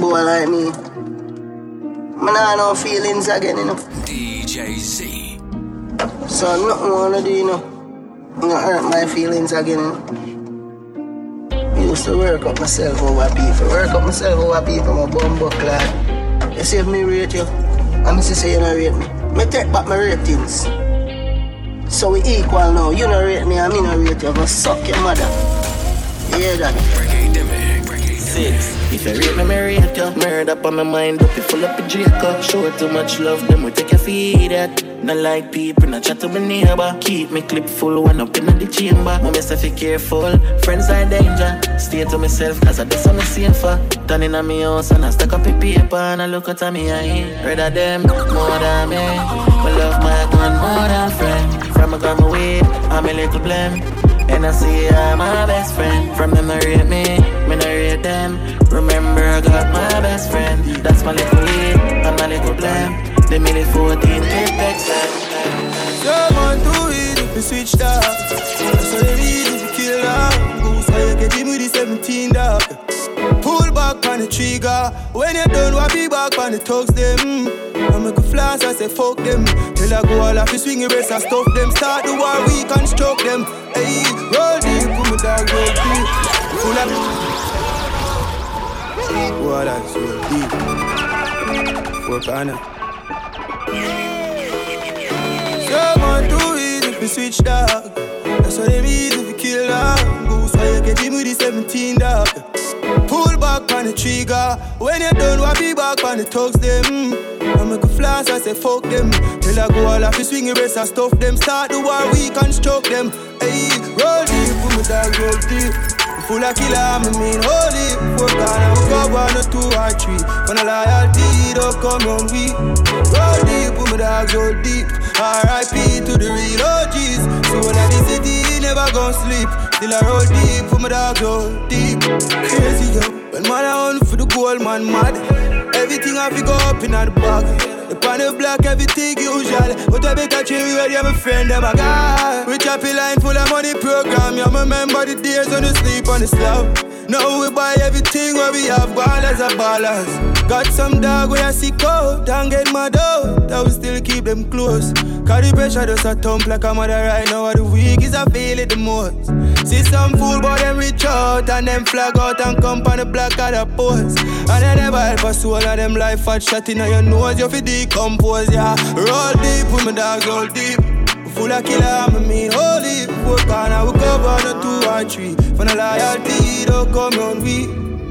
boy like me. Man, I no feelings again, you know. DJ Z. So nothing wanna do, you know. Not hurt my feelings again. You know? I used to work up myself oh, over people. Work up myself oh, over people, my bum buckler. You see if me rate you, I'm to say you not rate me. Me take back my ratings. So we equal now. You not rate me, I me not rate you. Suck your mother. You hear that? Six. If you rate me, me rate you. Murder up on my mind, up you full up a Jacob. Show too much love, then we take your feed that. Not like people, not chat to my neighbor. Keep me clip full, one up in the chamber. My if you careful. Friends are danger. Stay to myself, cause I just on the same for. Turn in on me house and I stack up a paper and I look at me eye. Rather them more than me. I love my gun more than friend. From a gun away, I'm a little blame. And I see I'm my best friend. From them, they rate me, me not rate them. Remember, I got my best friend. That's my little lead, I'm my little blame. The minute 14, apex Someone too easy to switch up. So they easy to kill up. Goose, how you get him with the on the trigger. When you done, what be back on the thugs them. I make a flash, I say fuck them. Till I go all off, you swing your wrist and stuff them. Start the war, we can stroke them. Hey, roll deep, put me dog, roll deep. Full of. What that's roll deep. Four corner. Someone too easy to switch dog. That's why they easy to kill dog. Goose, why you get him with the 17 dog. Pull back on the trigger. When you done, what be back on the thugs them. I make a flash, I say fuck them. Till I go all off, you swing your wrist and stuff them. Start the war, we can stroke them. Hey, roll deep, put me dog, roll deep. Full of killer, I mean holy. Four corner, we go one or two or three. When a loyalty don't come on we. Roll deep, put me dogs roll deep. R.I.P. to the real OGs. So when I the city, never gon' sleep. Till I roll deep, put my dogs roll deep. Crazy yo, when man I on for the gold, man mad. Everything I go up in the bag. The pan of black, everything usual. But I better chill with you, my friend, them a guy. Rich happy line full of money program. You remember the days when you sleep on the slab. Now we buy everything where we have, gone as a balance. Got some dog where I see cold, don't get dough. That will still keep them close. Carry pressure just a thump like a mother right now. Of the week is I feel it the most. See some fool, but them reach out and them flag out and come on the black of the post. And they never help us soul of them life fat shot in your nose. You fi decompose, yeah. Roll deep with my dogs, roll deep. Full of killer, I mean holy. Four corner, we cover on a two or three. For no loyalty, don't come on we.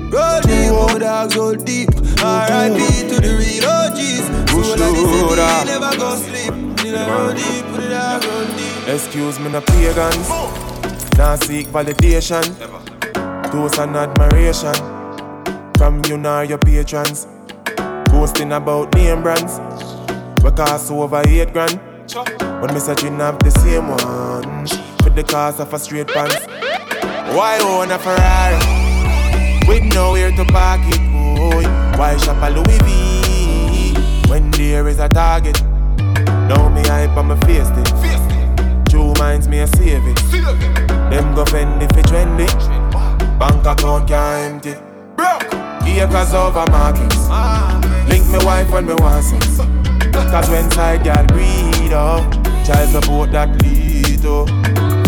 Roll deep, with dogs, roll deep. R.I.P. to the real OGs. So all of this city, never gon' sleep. Till I roll deep, put it out, roll deep. Excuse me, no pagans. Now seek validation. Toast and admiration. From you nor your patrons. Boasting about name brands. We cost over eight grand. When me searching up the same one. For the cost of a straight pants. Why own a Ferrari? With nowhere to park it, boy. Why shop a Louis V? When there is a target. Now me hype on my face it. Two minds me a save it. Them go fend if it trendy. Bank account can't empty. Broke. Acres over markets. Link me wife when me want sex. Cause when side girl breed up, child support that lead up.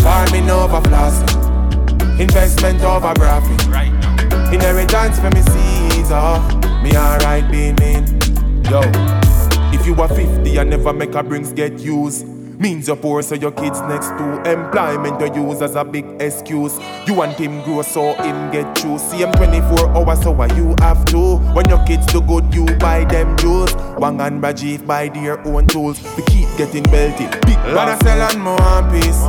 Farming over flossing, investment over profit. Inheritance for me Caesar, me alright being mean. Yo, if you are 50 and never make a brings get used. Means you're poor, so your kids next to employment you use as a big excuse. You want him grow, so him get you. See him 24 hours, so what you have to. When your kids do good, you buy them jewels. Wang and Rajiv buy their own tools. We keep getting belted. Big brother selling more one piece.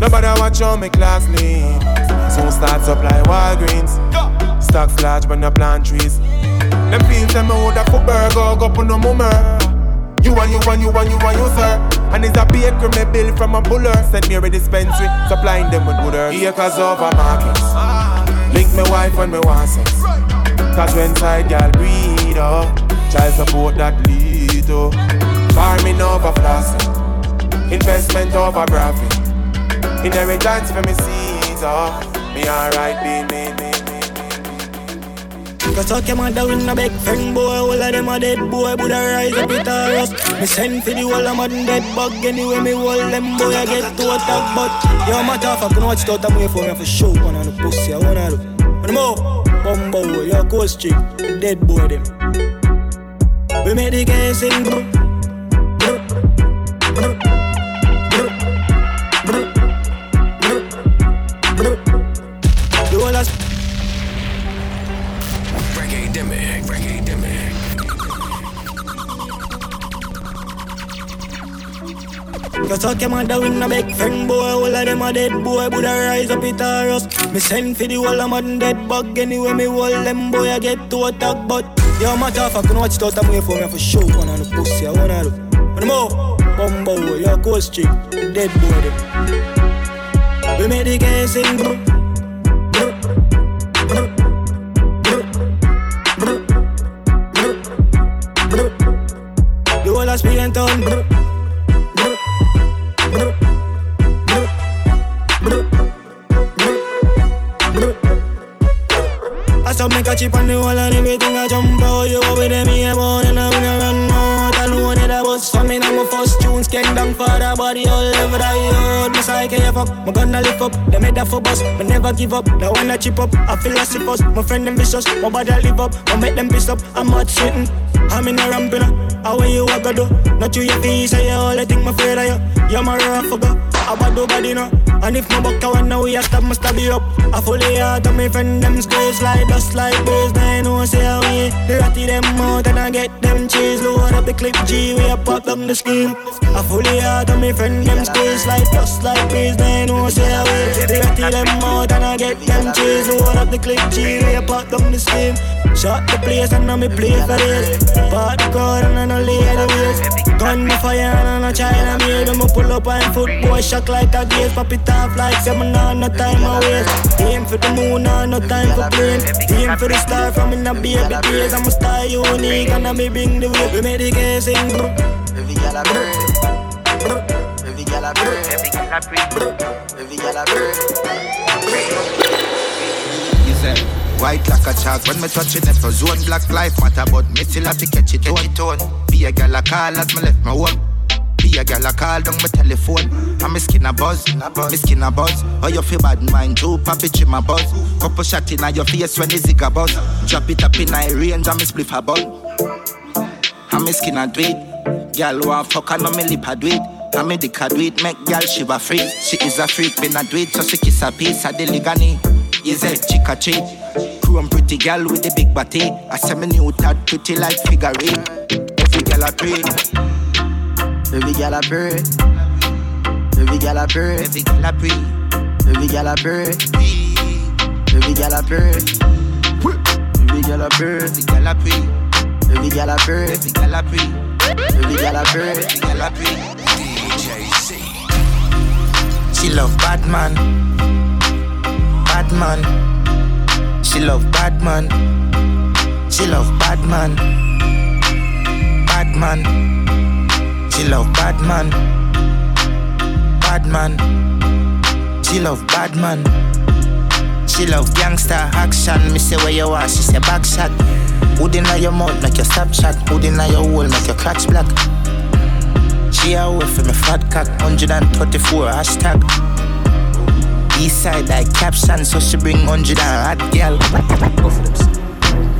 Nobody watch on me class lean. Soon start supply Walgreens. Stocks large, but no plant trees. Them fields them out of for burger, go put no mummer. You and you and you and you and you, sir. And it's a baker me bill from a buller. Send me a dispensary, supplying them with good herbs. Acres over markets. Link me wife when me want sex. Cause when side girl breed up, child support that lead up. Farming over flossing, investment over profit. Inheritance for me Caesar. Me alright, be me, me. Cause talk your mother with no big friend boy. All of them a dead boy. I rise up with a rust? Me send for the whole of modern dead bug. Anyway me hold them boy I get to attack But yo matter of know what you thought I'm here for me for show. One on the pussy I wanna do. One more? Bumbo Yo coast street. Dead boy them. We make the game sing bro Cause talk your mother with no big friend boy. All of them a dead boy. I rise up it a rust. Me send for the whole of modern dead bug. Anyway me hold them boy. I get to attack But yo of fact You know what you thought I'm here for me. For show One on the pussy. I wanna do One more Bumbo Yo coast street. Dead boy them. We make the game sing. Bro of Spain town bro jump out. You go with them here, born and I'm gonna run out. I know that I was coming on my first tunes, can down for the body all over the yard. My psyche have up, my gonna lift up. They made that for bus, but never give up. The one that chip up, I feel like us. My friend them vicious, my body live up. I make them piss up, I'm hot shitting. I'm in a ramping up. How you a do? Not you your face, I all I think my afraid of you. You're my rough fucker. I bad body no. And if my buck I want now we a stop, must stab you up. I fully out of me friend them squares like dust like birds. Now I know say oh, we the ratty them out and I get them cheese. Load up the clip G, we a pop down the scheme. I fully out of me friend them squares like dust like birds. Now I know say oh, we the ratty them out and I get them cheese. Load up the clip G, we a pop down the scheme. Shot the place and now me play for this. Part the car and I know lay the ways. Gun the fire and I know China made. When me pull up on foot, boy shock like a gaze. Pop it off like seven, nah, no time I waste. Aim for the moon, nah, no time for playing. Aim for the star from in the baby days. I'm a star unique and I me bring the way. We make the game sing, bro. Every gal a bird. Every gal a bird. Every gal a bird. Every gal a bird. You said. White like a chalk when me touch it for zone black life matter but me still have to catch it on it on. Be a gal a call as me left my home. Be a gal a call down my telephone. And me skin a buzz, me skin a buzz. Oh you feel bad mind too, papi chim my buzz. Couple shot in your face when the zigga buzz. Drop it up in my range and me spliff a bun. And me skin a do it. Gal want fuck and no me lip a it. And me dick a do it, make gal shiver free. She is a freak, not do it, so she kiss a piece of the ligani. Is it chick? Chrome pretty girl with the big body. I say me new tad pretty like figure eight. Every girl a pray. Every girl a pray. Every girl a pray. Every girl a pray. Every girl a pray. Every girl a pray. Every girl a pray. Every girl a pray. Every girl a pray. Every girl a pray. Every girl a pray. Every girl a pray. DJ C. She love bad man. Bad man. She love bad man. She love bad man. Bad man. She love bad man. Bad man. She love bad man. She love gangster action. Me say where you are, she say back shot. Inna your mouth make your stop shot. Hood inna your hole make your clutch black. She away for me fat cock. 134 hashtag. East side like caption, so she bring hundred and hot girl.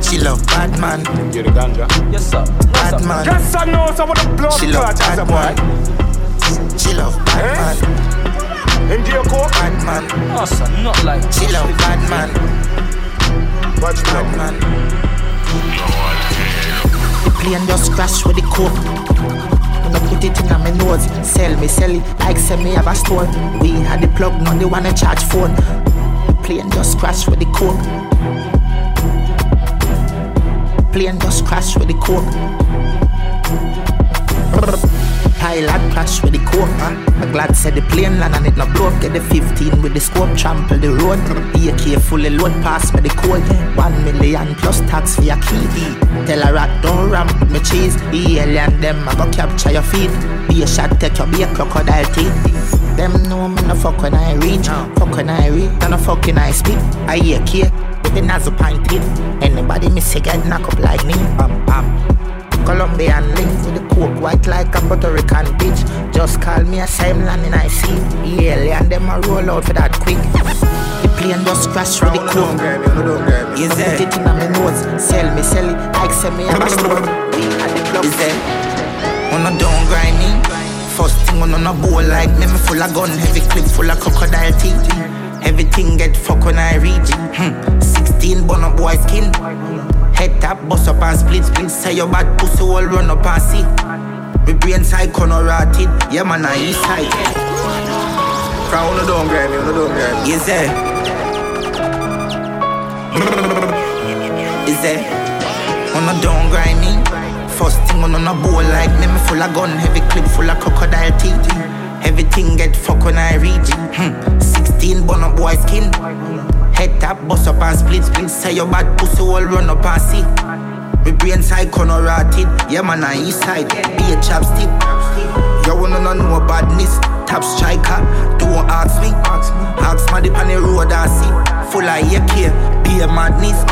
She love bad man. You the ganja? Yes sir. Bad man. Yes sir, no, some of the blood She love bad man. She love bad eh? man. In your court? Bad man. Oh, sir, not like. She love bad man. Watch bad man. The plane just crash with the coke. I put it in my nose, sell me, sell it like sell me have a store. We had the plug, now they wanna charge phone. Plane just crash with the coke. Plane just crash with the coke. Pilot crash with the coke. I'm glad said the plane land and it no broke. Get the 15 with the scope, trample the road. AK fully load pass me the code. One million plus tax for your key. Tell a rat don't ramp with me cheese. The alien them I go capture your feet. Be a shot take your be a crocodile teeth. Them know me no fuck when I reach. Fuck when I reach, and no fucking I speak. I hear cake. with the nozzle pointed. Anybody miss a get knock up like me, bam bam. Colombian link coke white like a Puerto Rican bitch. Just call me a same land and I see. Yeah, and them a roll out for that quick. The plane just crash through the coke. Is it? It in my nose. Sell me, sell it like sell me a store. Is it? On a don't grind me. First thing on a bowl like me, me full of gun, heavy clip full of crocodile teeth. Everything get fuck when I reach. Hmm. 16 bun up boy skin. Head tap, bust up and split, split. Say your bad pussy all run up and see. My brain side corner rotted. Yeah, man, I east side. On the don't grind me, on the don't grind me. Is there? Is there? On the don't grind me. First thing on a bowl like me, me full of gun, heavy clip full of crocodile teeth. Everything get fuck when I reach. Hmm. 16 bun up boy skin. Head tap, bust up and split, split. Say your bad pussy all run up and see. My brain side corner rotted. Yeah, man, I east side. Be a chapstick. You wanna know badness. Top striker. Don't ask me. Ask me the on the road and see. Full of AK. Be a madness.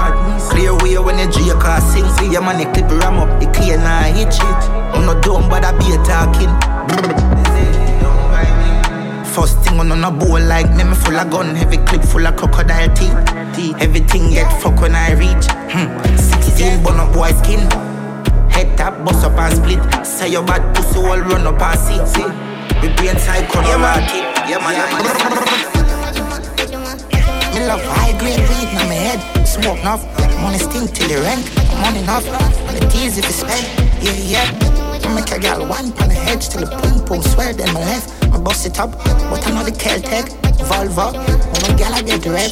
Clear way when the J car sing. See your man, the clip ram up. The clear now hit shit. I'm not dumb, but I be a talking. First thing on on a bowl like me, me full of gun, heavy clip full of crocodile teeth. Everything get fuck when I reach. Hmm. 16 bun up boy skin. Head tap, bust up and split. Say your bad pussy all run up and see. Me brain side yeah, man. Yeah, man. Yeah. Me love high grade weed in my head. Smoke enough. Money stink till the rank. Money enough. It's easy to spend. Yeah, yeah. I make a girl one on the head till the boom boom swear then my left. I bust it up, but I know the Celtic, Volvo. When my gal I get red.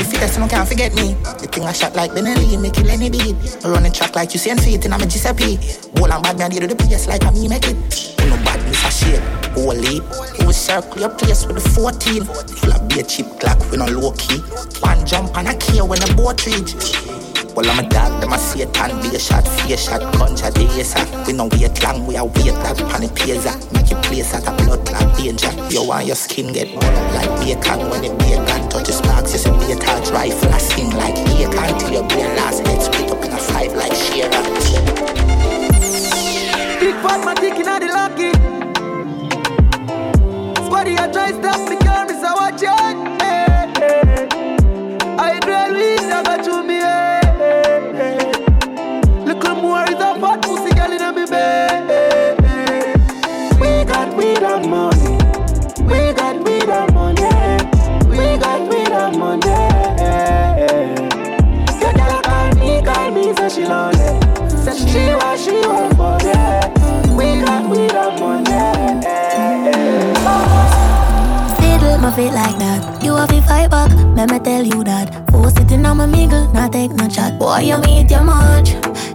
If you listen, can't forget me. The thing I shot like Benelli, make it any beat. I run a track like you see and feet, and I'm a Giuseppe. Whole and bad man, deal to the place like I me make it. When no badness, I shape. Holy, oh, it was circle your place with the 14. Full of be a cheap clock, we no low key. One jump and a key when the boat reach. Well, I'm a dog, them a Satan, be a shot, face shot, gunshot, yes, We no wait long, we a wait like pan it pays Make you place at a blood clot danger. You want your skin get burn up like bacon when the bacon touches sparks. You see be a touch rifle, I sing like bacon till your brain last head split up in a five like Shearer. Big fat man taking out the lucky. Squaddy, I try stop me, girl, me so watch it. Fiddle my feet like that. You have to fight back. Let me tell you that. Four sitting on my mingle, not take no chat. Boy, you meet your much.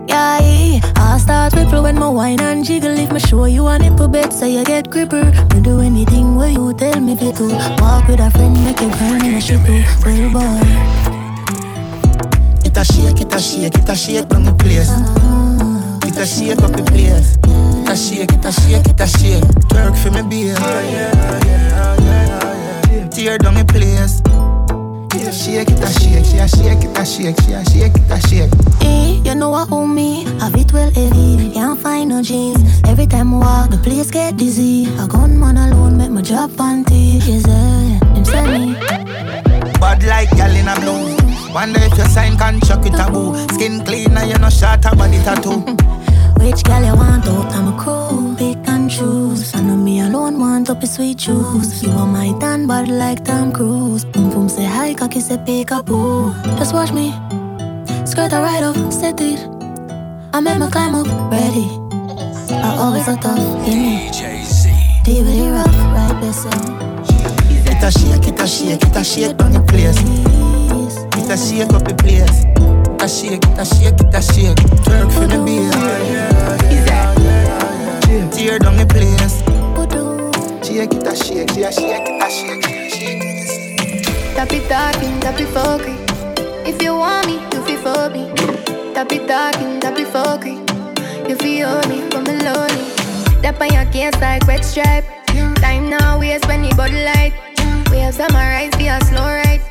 Yeah, I start ripple when my wine and jiggle. If me show you a nipple bet, so you get gripper. Me do anything where you tell me to. Walk with a friend, make you grind in a shit Well, boy. It a shake, it a shake, it a shake on the place. It a shake up the place. It a shake, it a shake, it a shake. Twerk for me, baby. Tear down the place. She a shake it, a shake, she a shake it, a shake, she a shake it, a shake. Hey, you know what own me? Have it well heavy, can't find no jeans. Every time I walk, the place get dizzy. A gunman alone make my job panty. Yes, eh, them say me. Bad like gal in a blue. Wonder if you sign contract with a boo. Skin clean and you no shot a body tattoo. Which gal you want out? I'm a crew, pick and choose. I know me alone want up a sweet juice. You are my tan body like Tom Cruise. Boom boom say hi, cocky say pick a boo. Just watch me, skirt a right up, set it. I make my climb up, ready. I always a tough, in me. Deep it rough, right beside. It a shake, it a shake, it a shake on the place. It a shake up the place. It a shake, it a shake, it a shake. Twerk for the beer tear down the place. Shake it a shake, she a shake it a shake. Tap Tappy talking, it, foggy. If you want me, you feel for me. Tap Tappy talking, it, foggy. You feel me, from me lonely. That on your case like red stripe. Time now, we when the body light. We have my rise, be a slow ride.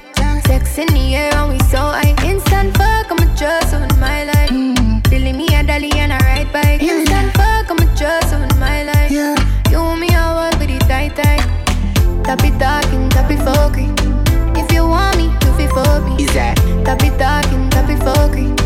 Sex in the air and we so high. Instant fuck, I'm a trust on my life. Mm. Dilly me a dolly and a ride bike. Yeah yeah. You want me are with the tight tight. Tapi talking, tapi focus. If you want me, you feel for me. Is that? Tapi talking, tapi focus.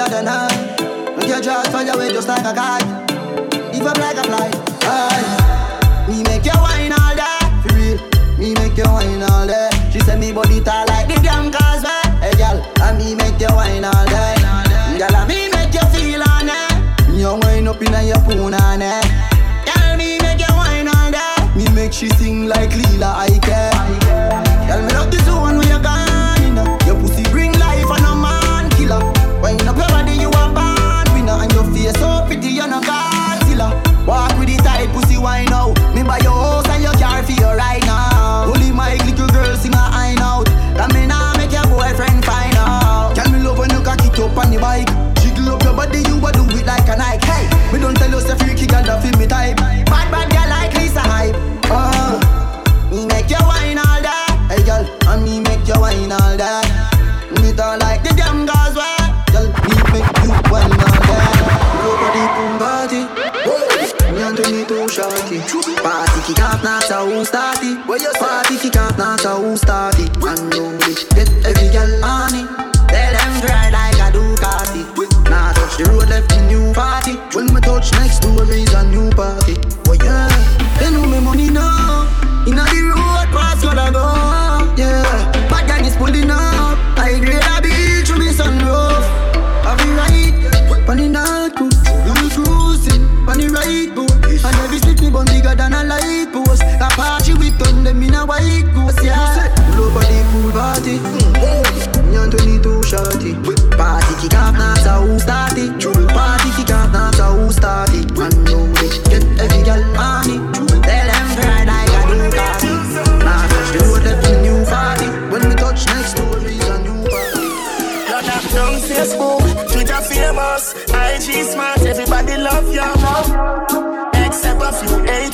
Other night. Make your jaws find your way just like a guy. If I'm like a fly, aye. Me make you wine all day, for real. Me make you wine all day. She said me body tall like the damn causeway. Hey girl, and me make you wine all day. Girl, and me make you feel on it. You wine up inna your poon on it. Girl, me make you wine all day. Me make she sing like who start it. Party kick off, not a who start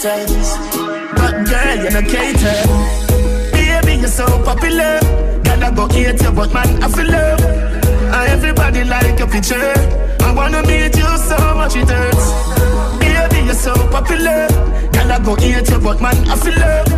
few. But girl, you're not catered. Baby, you're so popular. Gotta go hate you, but man, I feel love. And everybody like your picture. I wanna meet you so much it hurts. Baby, you're so popular. Gotta go hate you, but man, I feel love.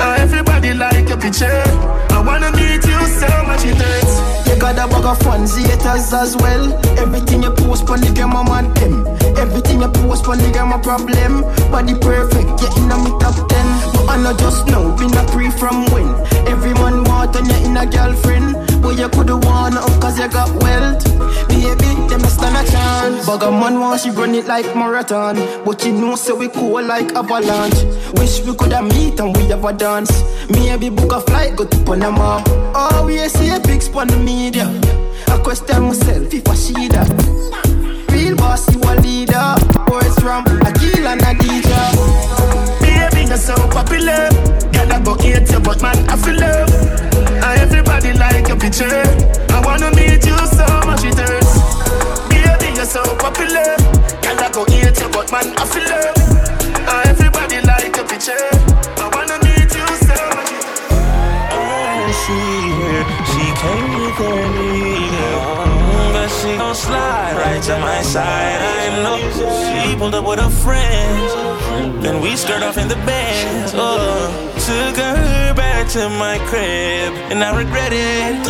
And everybody like your picture. I wanna meet you so much it hurts. Got a bag of fans, haters as well. Everything you post on the game, I'm on them. Everything you post on the game, a problem. Body perfect, yeah, in me top ten. But I know just know, been a pre from when. Every man want on you in a girlfriend. But you coulda won up cause you got wealth. Baby, a stand a chance. A man want she run it like marathon. But you know, say we cool like avalanche. Wish we coulda meet and we have a dance. Maybe book a flight, go to Panama. Oh, we see a big spot on the media. I question myself if I see that. Real boss, you a leader. Words from Akil and Adija. Baby, you're so popular. Gotta go hate you, but man, I feel love. Everybody like your picture. I wanna meet you so much it hurts. So popular. Gotta go hate you, but man, I feel love. And everybody like your picture. I wanna meet you so much it hurts. she She came with her nigga. But she gon' slide right to my side. I know she pulled up with her friends. Then we skirt off in the bed. Oh, took her back to my crib, and I regret it.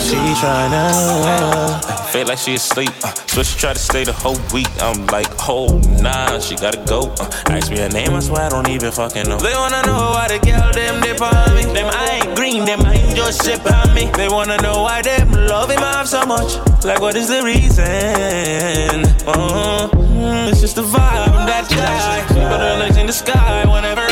She tryna feel like she asleep, uh, so she tried to stay the whole week. I'm like, oh nah, she gotta go. Uh, ask me her name, I swear I don't even fucking know. They wanna know why the girl them dip on me. Them I ain't green, them I ain't just ship on me. They wanna know why them love him off so much. Like what is the reason? Uh, it's just the vibe, that guy. Put her legs in the sky whenever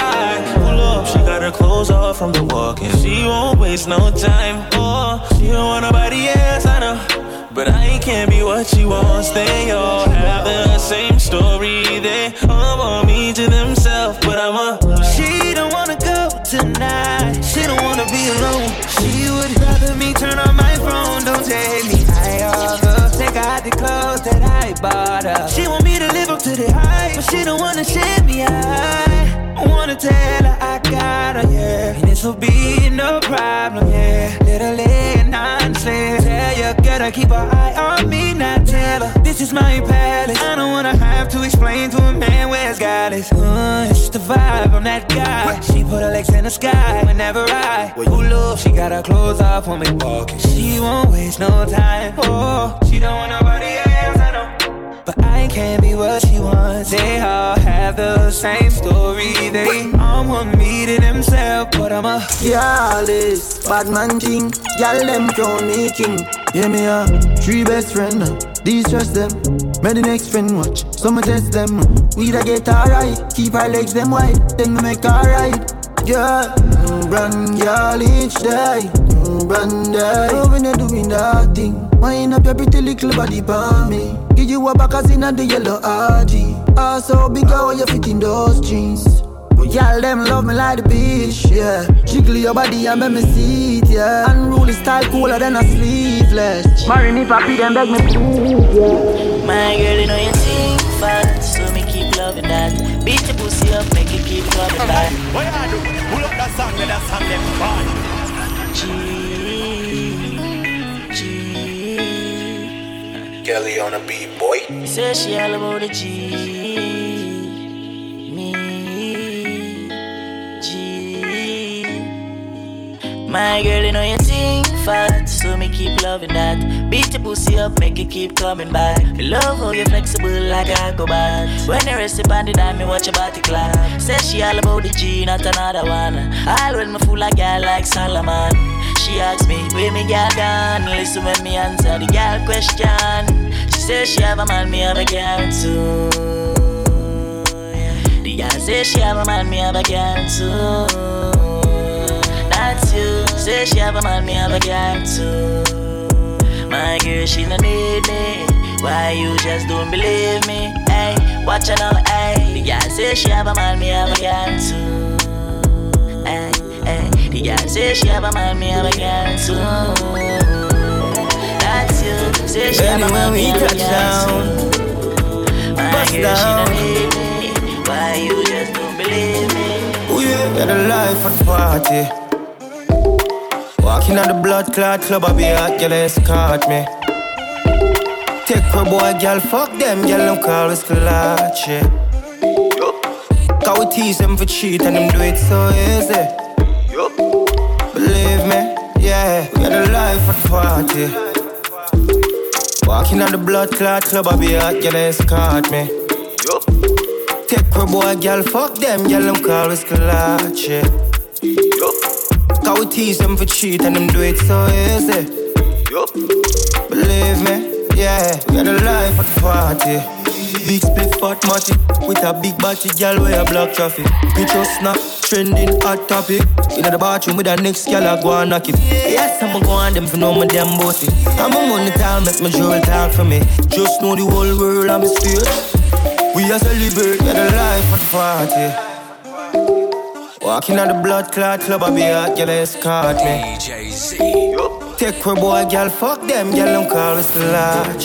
her clothes off from the walk, and she won't waste no time. Oh, she don't want nobody else, I know. But I can't be what she wants. They all have the same story. They all want me to themselves, but I'm a. She don't wanna go tonight. She don't wanna be alone. She would rather me turn on my phone. Don't take me high off think I had the clothes that I bought her. She want me to live up to the hype, but she don't wanna shit me I Wanna tell her I got her, yeah. And this will be no problem, yeah. Literally and honestly, tell your girl to keep her eye on me, not tell her. This is my palace. I don't wanna have to explain to a man where it's is. Uh, it's just the vibe, on that guy. She put her legs in the sky whenever I pull up. She got her clothes off when we walking. She won't waste no time. Oh, she nobody else. I know. But I can't be what she wants. They all have the same story. They all want me to themselves, but I'm a this bad man thing. Y'all them crown me king. Yeah, me a three best friend. De-stress them. Make the next friend watch. Some test them. We da get alright. Keep our legs them wide. Then we make alright. Yeah, brand girl each day. Brand day. Oh, when you doing that thing. Wind up your pretty little body for me. Give you a back as in the yellow RG. Also, ah, big how you fit in those jeans. But y'all them love me like the beach, yeah. Jiggle your body and make me see it, yeah. Unruly style cooler than a sleeveless. Marry me, papi, then beg me please, yeah. My girl, you know you think fast, so me keep loving that. Beat your pussy up, make it keep coming back. What I do? Pull up that song, let that song them fun. Kelly on a beat, boy. Say she all about the G. Me. G. My girl, you know you think fat, so me keep loving that. Beat your pussy up, make it keep coming back. Love how you flexible like a acrobat. When you rest upon the dime, me watch your body clap. Say she all about the G, not another one. All when me fool like girl like Solomon. She asks me, where me girl gone? Listen when me answer the girl question. She says she have a man, me have a girl too. The girl says she have a man, me have a girl too that's you. Say she have a man, me have a girl too. My girl, she no need me. Why you just don't believe me? Hey, watch her now, hey. The girl say she have a man, me have a girl too. The girl say she have a man, me have a girl too. That's you. Say she have a man, me have a girl too. My girl, she no need me. Why you just don't believe me? Oh yeah, got a life at party. Walking on the blood clot club, I be hot, girl, escort me. Take her boy, girl, fuck them, girl, them call us clutch, yeah. Cause we tease them for cheat and them do it so easy. Believe me, yeah, we got a life at the party. Walking on the blood clot club, I be hot, girl, escort me. Take her boy, girl, fuck them, girl, them call us clutch, yeah. Cause we tease them for cheat and them do it so easy. Yup. Believe me, yeah, we got a life at the party. Big split fat matty with a big body girl where a block traffic. Picture snap, trending hot topic. In the bathroom with a next girl I go and knock it. Yes, I'm go on them for know my damn bossy. I'm a money time, make my jewel talk for me. Just know the whole world I'm a stage. We are celebrate, got a life of the party. Walking on the blood clot club, I be hot, girl, escort me. DJ Z. Take her boy, girl, fuck them, girl, them call us the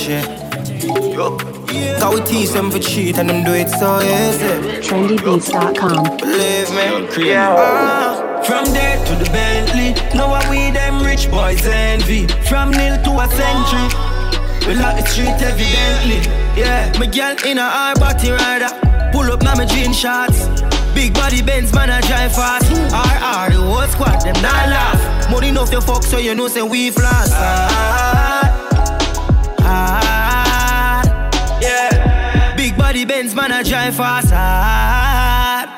yeah. Cause we tease them for cheat and them do it so easy. TrendyBeats.com. Believe me, yeah. Uh, from there to the Bentley, know what we them rich boys envy. From nil to a century, we lock the street evidently. Yeah, my girl in a hard body rider, pull up now my jean shorts. Big body Benz, man, I drive fast. RR, the whole squad, them not laugh. Money enough to fuck, so you know, say we flash. Ah, ah, Big body Benz, man, I drive fast. Ah.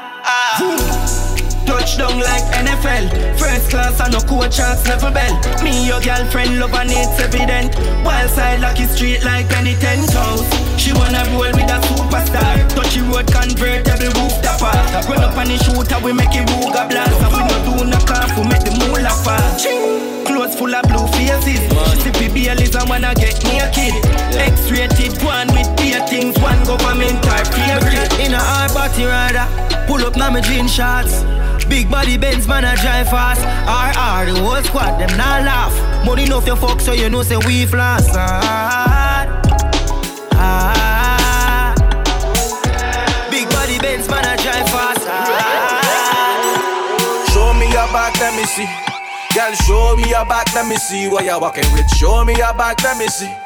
Touchdown like NFL. First class I no coach chance never bell. Me, your girlfriend, love and it's evident. Wild side lucky street like any ten toes. She wanna roll with a superstar. Touchy road convertible roof topper. Run up on the shooter, we make it ruga blast. We no do no calf, we make the moolah fall. Clothes full of blue faces. And wanna get me a kid. X-rated one with beer things, one government type favorite. In a hard body rider, pull up now my jean shorts. Big body Benz, man, I drive fast. RR, the whole squad, them not laugh. Money enough you fuck, so you know, say we floss. Ah, ah. Big body Benz, man, I drive fast. Ah. Show me your back, let me see. Girl, show me your back, let me see what you're walking with. Show me your back, let me see.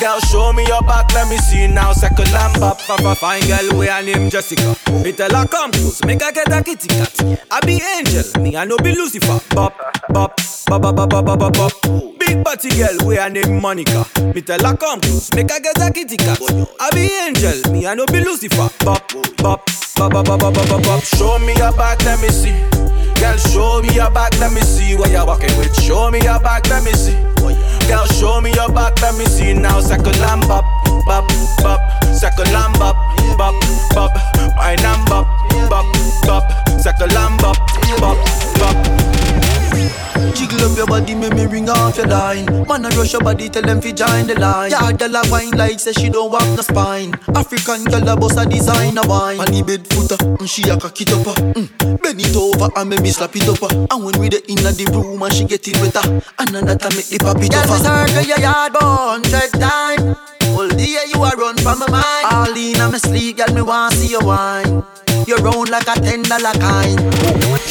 Girl, show me your back, let me see now. Second lamb up, papa fine girl, we her name Jessica. Me tell her come close, make her get a kitty cat. I be angel, me I no be Lucifer. Bop, bop, bop, bop, bop, bop, bop, bop. Big body girl, we her name Monica. Me tell her come close, make her get a kitty cat. I be angel, me I no be Lucifer. Bop, bop, bop, bop, bop, bop, bop, bop. Show me your back, let me see. Girl, show me your back, let me see what you're walking with. Show me your back, let me see. Girl, show me your back, let me see now. Second up, bop, bop. Second lamb up, bop, bop. My up, bop, bop. Second lamb up, bop, bop. Jiggle up your body, make me ring off your line. Man, I rush your body, tell them fi join the line. Yeah, girl a wine like say she don't walk no spine. African girl a bust a designer wine. On the bed footer, mm, she a cock it up. uh, Mm, bend it over and make me slap it up. uh. And when we the inna the room and she get it wetter, and another time make the pop it up. Girl, me circle your yard bone, check time. All day you a run from my mind. All in on me sleep, girl, me want see your wine. You round like a ten dollar kind.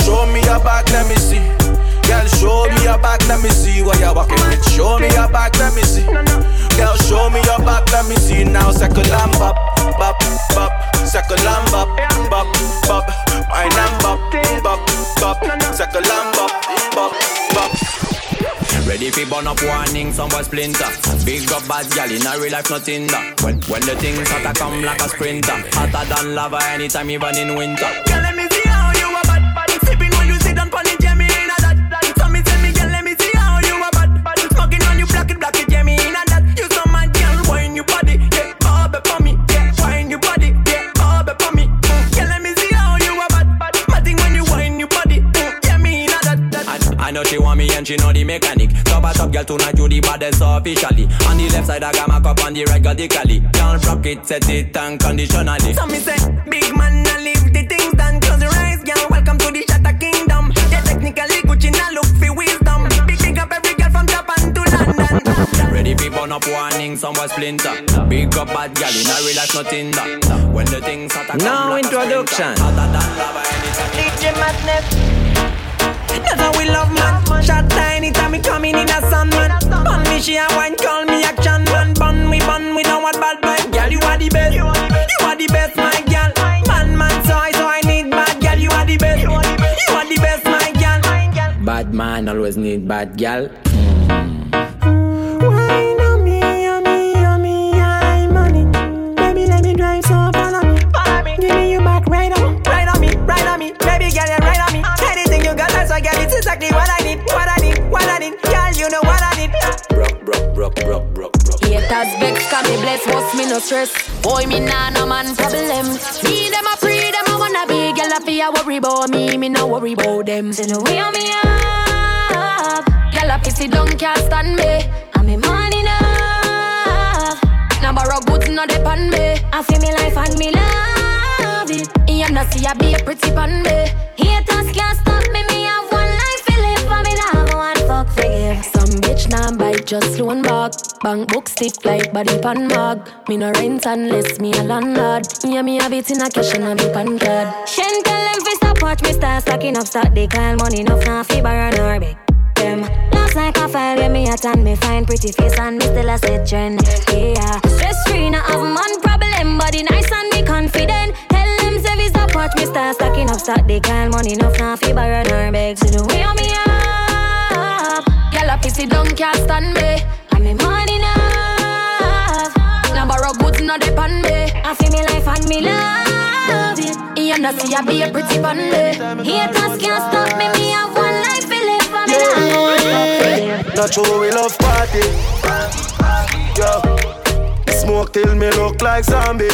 Show me your back, let me see. Girl, show me your back, let me see what you're walking with. Show me your back, let me see. Girl, show me your back, let me see now. Second lamb up, bop, bop. Second lamb up, bop, bop. My lamb up, bop, bop. Second lamb up, bop, bop. Ready fi burn up warning, some boy splinter. Big up bad gal in a real life, nothing that. When when the things hotter come like a sprinter, hotter than lava anytime, even in winter. Girl tonight, you the baddest officially. On the left side, I got my cup on the right, got the cali. Can't rock it, set it unconditionally. So me say, big man, I leave the things done. Close your eyes, girl. Welcome to the Shatter Kingdom. Yeah, technically Gucci now look for wisdom. Big big up every girl from Japan to London. Ready fi burn up warning, some boy splinter. Big up bad gal in a real life, nothing that. When the things hotter come Now like a introduction. sprinter, hotter than lava anytime. DJ Madness. That's how we love man. Shot tiny time me coming in a sun man. Bun me she a wine, call me action man. Bun we bun we don't want bad boy. Girl you are the best. You are the best my girl. Man man so I so I need bad girl. You are the best. You are the best my girl. Bad man always need bad. Wine girl, it's exactly what I need, what I need, what I need. Girl, you know what I need. Broke, broke, broke, broke, broke, broke. Haters vex, cause me bless, bust me no stress. Boy, me nah no man problem. Me them a free, them a wanna be. Girl, I feel worry about me, me no worry about them. Say the way on me up. Girl, I pissy don't can't stand me. I'm me money enough. Now borrow goods, no depend me. I feel me life and me love it. You know see I be a pretty pan me. Bank book stiff like body pan mag. Me no rent unless me a landlord. Yeah, me have it in a cash and a me pan card. Shen tell them fi stop watch me start stacking up stock. They call money enough now fi borrow nor beg them. Last like a file, get me a tan, me find pretty face and me still a set trend. Yeah, stress free, not have man problem, body nice and me confident. Tell them say we stop watch me start stacking up stock. They call money enough now fi borrow nor beg. So the way me up, girl a pissy don't can't stand me. Me money enough. Now borrow goods no depend me. I feel me life and me love it. You know see I be a pretty bunny. Haters can't stop me. Me have one life to live for me life. Not true, we love party. Yo, smoke till me look like zombie.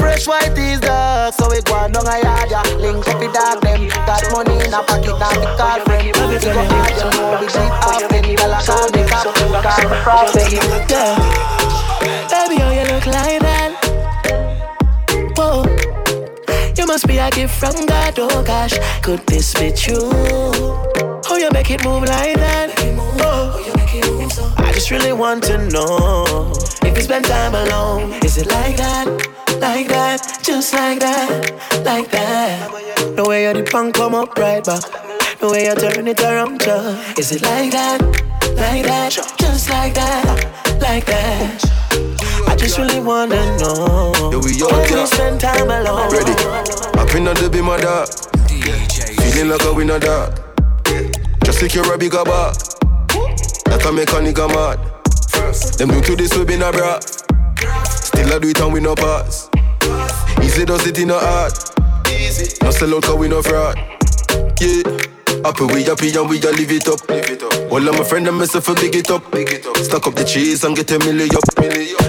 Fresh white is dark, so we go on down a yard, yeah. Link up the dog, them got money in a pocket, now we call friend. We go hard, you know we deep often. Girl, I call me cap, call me prophet. Yeah. Baby, how you look like that? Whoa. You must be a gift from God, oh gosh. Could this be true? How you make it move like that? Oh. I just really want to know if you spend time alone. Is it like that? Like that? Just like that? Like that? The way you're the punk come up right back. The way you turn it around, just. Is it like that? Like that? Just like that? like that? I just really wanna know. Yeah, we all When spend time alone. Ready. I've been on the be my dog. Feeling like a winner dog. Just secure a bigger bar. That can make a nigga mad. Them new to this we been a bra. Still I do it and we no pass. Easy does it in a heart. No sell out cause we no fraud. Yeah. Happy we happy and we a live it up. All of my friends and myself a big it up. Stack up the cheese and get a milli up.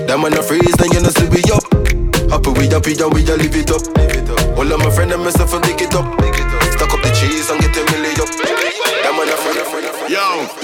That man a freeze, then you know see we up. Happy we happy and we a live it up. All of my friends and myself a big it up. Stack up the cheese and get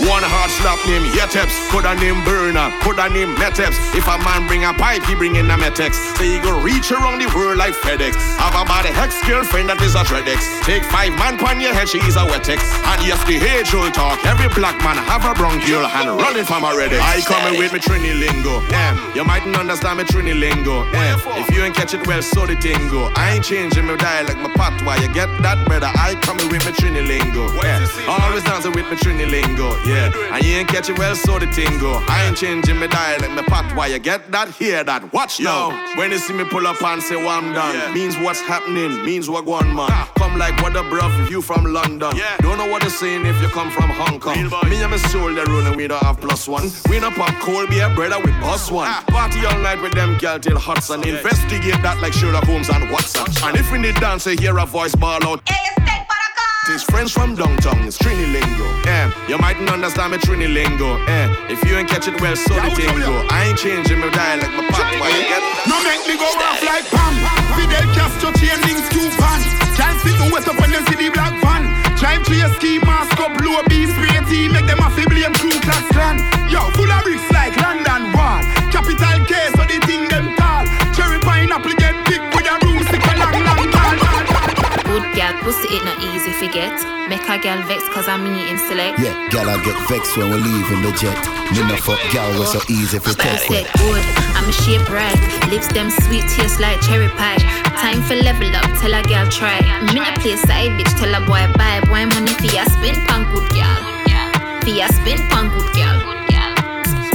one hard slap name Yeteps, coulda name Burner, coulda name Meteps. If a man bring a pipe, he bring in a Metex. So he go reach around the world like FedEx. Have a bad ex girlfriend that is a Dreadex. Take five man pon your head, she is a Wetex. And yes, the age old talk. Every black man have a bronchial and running from a Redex. I coming with me Trini lingo. Yeah, you mightn't understand me Trini lingo. Yeah, if you ain't catch it well, so the tingo. I ain't changing my dialect, my patois. You get that, brother? I coming with me Trini lingo. Yeah, always dancing with me Trini lingo. Yeah, and you ain't catch it well, so the thing go. I ain't changing my dialect, my patois. You get that? Hear that? Watch now. When you see me pull up and say, well, I'm done, means what's happening, means what going man. Come like what a bruv if you from London. Yeah. Don't know what they're saying if you come from Hong Kong. Me and my soul, they're running, we don't have plus one. We no pop cold beer, brother, we bust one. Party all night with them girl till Hudson. Investigate that like Sherlock Holmes and Watson. And if we need dance, say hear a voice ball out. It's French from downtown, it's Trini lingo. Yeah, you mightn't understand me Trini lingo. Yeah, if you ain't catch it well, so the tingo. I ain't changing my dialect, my patois. You get No make me go off like Pam. Fidel Castro chain links two van. Can't sit no wet up when them see the black van. Drive to your ski mask up, blow a beef spray team, make them a fi blame crew class clan. Yo, full of bricks like London Gal, pussy it not easy forget. Make a gal vex cause I'm me him select. Yeah, gal, I get vexed when we leave in the jet. Me no fuck gal, was so easy for test Set good, I'm a shape right. Lips them sweet, taste like cherry pie. Time for level up, tell a gal try. Me no play side bitch, tell a boy buy. Boy money for ya spin pan good gal. For ya spin pan good gal.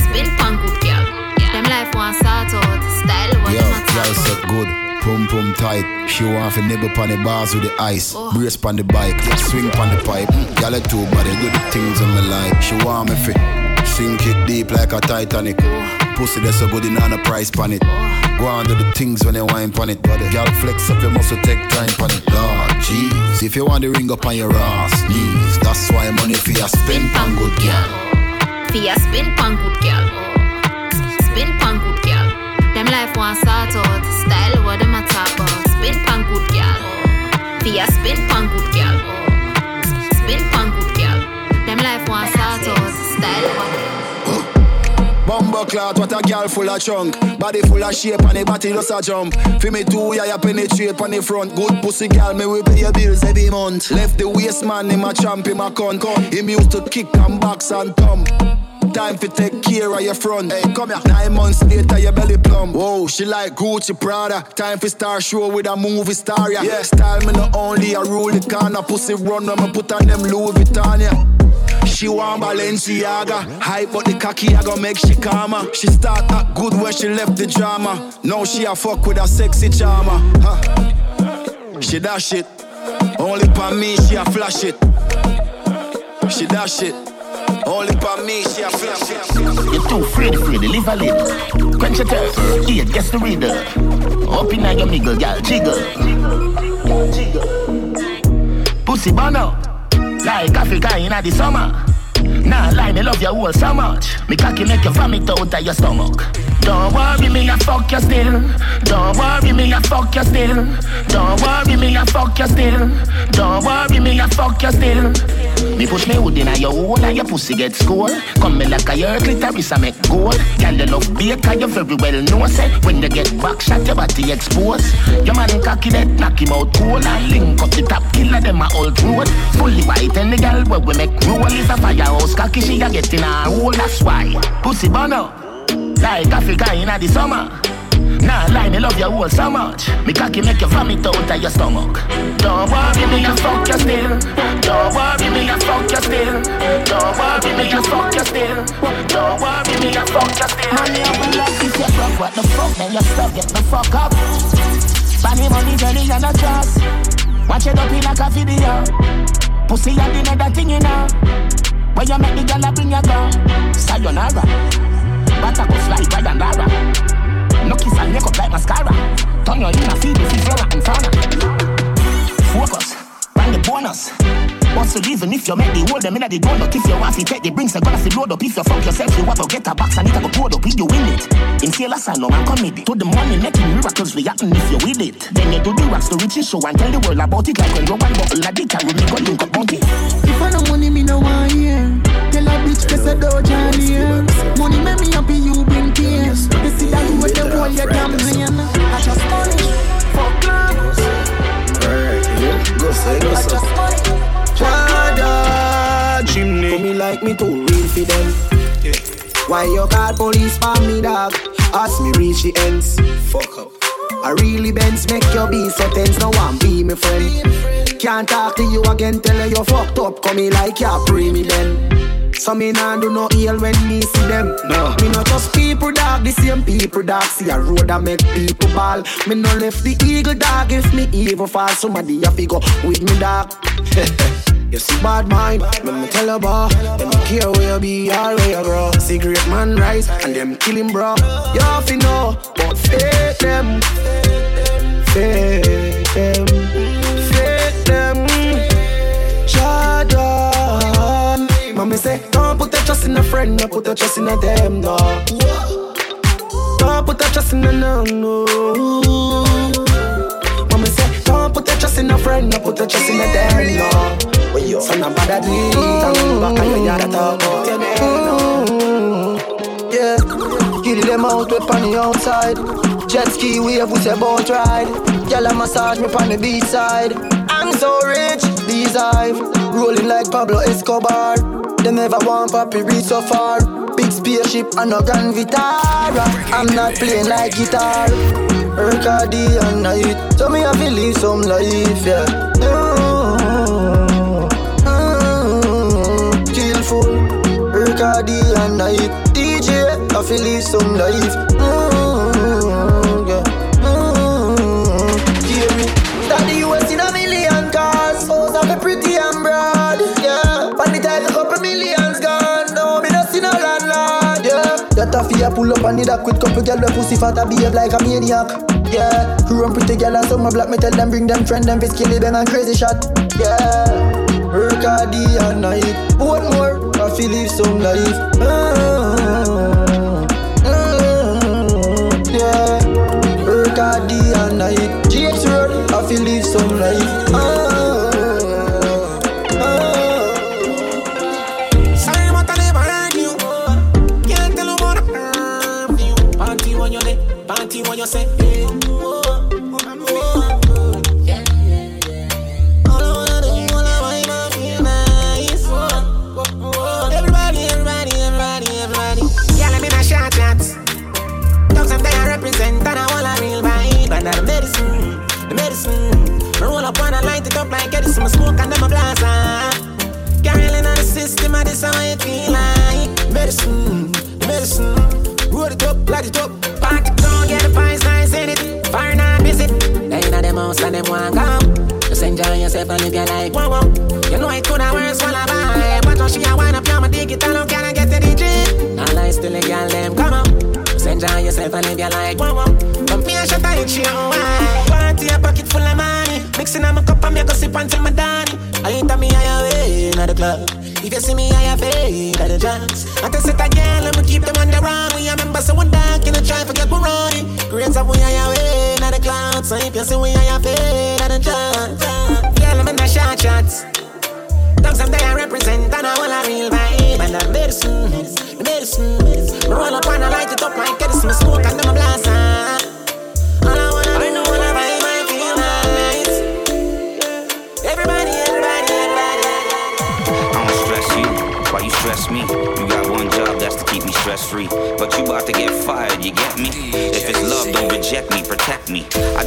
Spin pan good gal. Them life want sort out, style what Yo, them a gal set good. Pum pum tight, she want to nibble pon the bars with the ice. Brace pon the bike, swing pon the pipe. Gal it too body, the things on my life. She want me fit, sink it deep like a Titanic. Pussy that's so good, in on a price pon it. Go on do the things when you wine pon it. Gal flex up your muscle, take time pon it. Lord, jeez, if you want the ring up on your ass, knees. That's why money for your spend pon good gal. For ya spin pan good gal. Spin pan good life want sort out, style what them a talk about. Spin pan good. For ya spin pan good gal. Spin pan good gal. Them life want sort out, style what Bumbo clot, what a girl full of chunk. Body full of shape and the body just a jump. Fi me too, yeah, you penetrate on the front. Good pussy girl, me we pay your bills every month. Left the waist man, him a champ, him a con. Him used to kick and box and thump. Time to take care of your front. Hey, come here. Nine months later, your belly plump. Whoa, she like Gucci Prada. Time for star show with a movie star, yeah. yeah. Style me not only a rule the corner. Pussy run when me put on them Louis Vuitton, yeah. She want Balenciaga Hype but the cocky I gon' make she calmer She start act good when she left the drama Now she a fuck with a sexy charmer huh. She dash it Only for me she a flash it She dash it Only for me she a flash You're too afraid, afraid, live a little. Quench your thirst, eat, guess the reader. Up in your miggle, gal, jiggle. Pussy bono, like Africa in the summer. Nah, lie, me love you all so much. Me cocky make you vomit out of your stomach. Don't worry me, I fuck you still. Don't worry me, I fuck you still. Don't worry me, I fuck you still. Don't worry me, I fuck you still. Me push me hood inna your hole and your pussy get score. Come me like a your clitoris I make gold. Girl you love bake and you very well know say when you get back shot your body exposed. Your man cocky that knock him out cold and link up the top killer them a old road. Fully white and the girl where we make roll is a firehouse cocky she a get in a hole that's why pussy bono like Africa in the summer. Nah, lie, me love your whole so much. Me cocky make you vomit out of your stomach. Don't worry me, I fuck you still. Don't worry me, I fuck you still. Don't worry me, I fuck you still. Don't worry me, I fuck you still. Money up and love if you broke, what the fuck? Then you stuck, get the fuck up. Money, money, jelly, and a trust. Watch it up in like a video. Pussy, I did that thing, you know. Where you make the girl bring your girl. Sayonara. I go fly by and Lara. No kiss and make up like mascara. Turn your in a feed you flora and fauna. Focus, run the bonus. Once you even if you make the world, them in the donut. If you want to take the brinks, I'm gonna fi load up. If you fuck yourself, you want to get a box and it go pour up. If you win it, in fearless I know I'm committed. To the money making miracles we happen if you with it. Then you do the rocks to riches show and tell the world about it. Like when you one bottle like it, and we go link up monkey. If I no money, me no want hear. Tell a bitch to say do Johnny here. Money make me happy, you bring tears. You see that you with the whole you gambling. I just money, fuck clowns. Alright, yeah, go say, go I say. just money. Chada chimney. For me like me too real for them. Why you call police for me, dog? Ask me reach the ends. Fuck up. I really bends make your be so tense. No one be my friend. Can't talk to you again. Tell her you fucked up. Come me like you pre me then. So me nah do no ill when me see them. No. Me not just people dog, the same people dog. See a road that make people ball. Me no left the eagle dog. If me evil fall, somebody to go with me dog. You see bad mind, let me tell you about Them don't care where you be or where you grow. Cigarette man rise and them kill him bro. You have to know, but fake them. Fake them. Fake them. Jordan Mommy say, don't put your trust in a friend No put your trust in a them, no Don't put your trust in a no, no trust in a friend No put your trust in a them, no when you son of bad dream Come back and you gotta talk about your name Yeah, kill them out with on the outside. Jet ski wave with a boat ride. Gyal a massage me on the beach side. I'm so rich, these I've rolling like Pablo Escobar. They never want papi reach so far. Big spaceship and no Grand Vitara. I'm not playing like guitar. Erkadi and night, so me have to live some life, yeah. Mm, mm, Kill full, Erkadi and night. DJ, I feel live some life. Mm, a pull up and need a quick couple girl with pussy fat a behave like a maniac. Yeah, run pretty girl and some black me tell them bring them friend them fi skilly bang and crazy shot. Yeah, work hard day and night. What more? I feel live some life.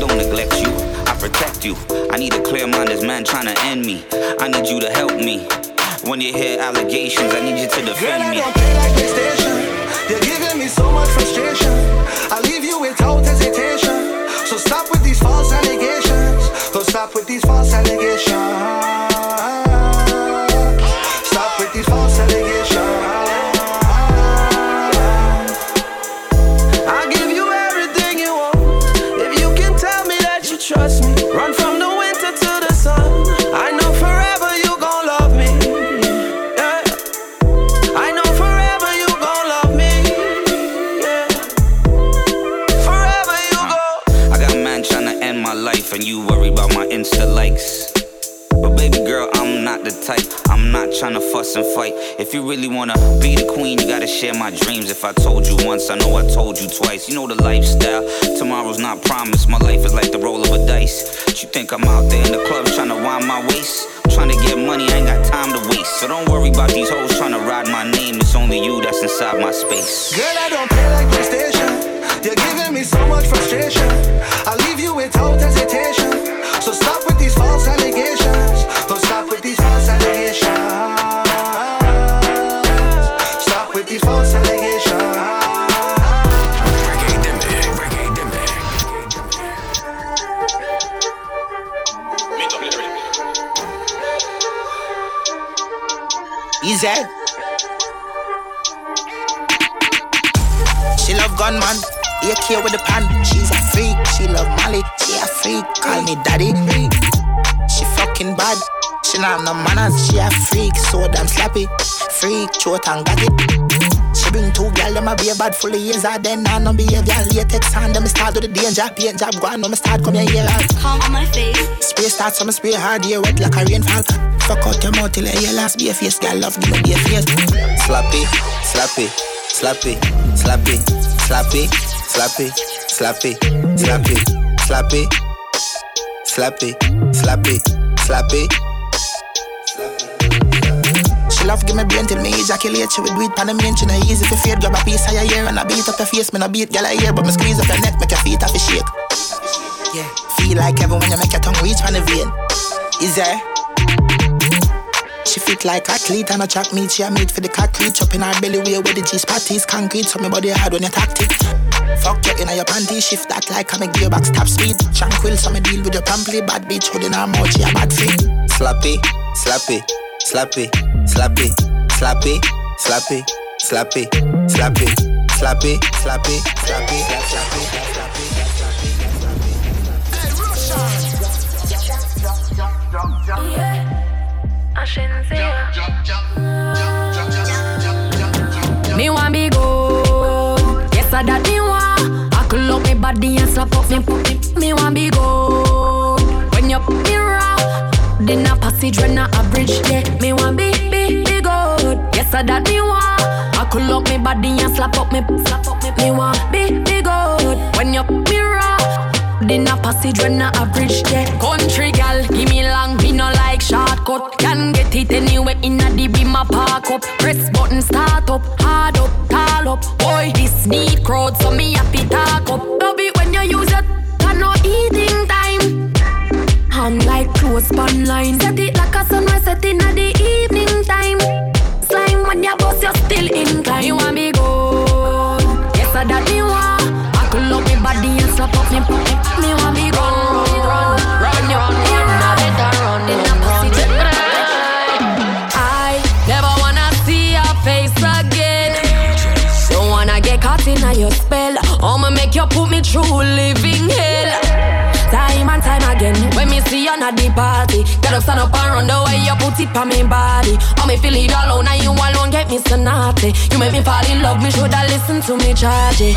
Don't neglect you, I protect you. I need a clear mind as man trying to end me. I need you to help me. When you hear allegations, I need you to defend Girl, me. I don't play like PlayStation. You're giving me so much frustration. I leave you without hesitation. So stop with these false allegations. So stop with these false allegations. Fuss and fight. If you really wanna be the queen, you gotta share my dreams. If I told you once, I know I told you twice. You know the lifestyle. Tomorrow's not promised. My life is like the roll of a dice. You think I'm out there in the club trying to wind my waist? Trying to get money, I ain't got time to waste. So don't worry about these hoes trying to ride my name. It's only you that's inside my space. Girl, I don't play like PlayStation. You're giving me so much frustration. I leave you without hesitation. So stop with these false allegations. She love gunman, AK with the pan. She's a freak. She love Molly. She a freak. Call me daddy. She fucking bad. She not no manners. She a freak. So damn slappy. Freak, throat and got it. She bring two gal, them a be bad full of years. I then I no behavior. Latex on them start with the danger. Paint job go on, no me start come here. Yeah. Calm on my face. Spray start, some spray hard, yeah, wet like a rainfall. Fuck out your mouth till your last be a face, girl love, give me be a face. Slappy, slappy, slappy, slappy, slappy, slappy, slappy, slappy, slappy, slappy, slappy, slappy. She love give me brain till me ejaculate. She would do it pan the main, she easy for fade. Grab a piece of your ear and I beat up your face. Me no beat girl I hear, but me squeeze up your neck, make your feet off your shake. Yeah, feel like heaven when you make your tongue reach on the vein. Is there? She fit like athlete and a track meet. She a meat for the concrete. Chop in her belly way where the G spot is concrete. So me body hard when you tactic. Fuck you in your panty. Shift that like I make gearbox top speed. Tranquil, so me deal with your pamply. Bad bitch holding her mouth. She a bad freak. Slappy, slappy, slappy, slappy, slappy, slappy, slappy, slappy, slappy, slappy, slappy, slappy. Hey Russia. Yeah, I can see ya. Me want be good. Yes, I that me want. I could up me body and slap up me puppy. Me want be good. When you put me raw, then a passage when a bridge. Yeah, me want be I that me want. I could up me body and slap up me slap up me. Me want be be good. When you me raw. A passage when a average yeah. Country gal, give me long, me no like shortcut. Can get it anywhere in a beam a park up. Press button start up, hard up, tall up. Boy, this need crowd, so me happy talk up. Love it when you use it, can no eating time. Hang like close span line. Set it like a sunrise set in a the see at the party, gotta stand up and run the way you put it on me body. Oh, me feel it alone, and you alone get me so naughty. You make me fall in love, me shoulda listen to me charge it.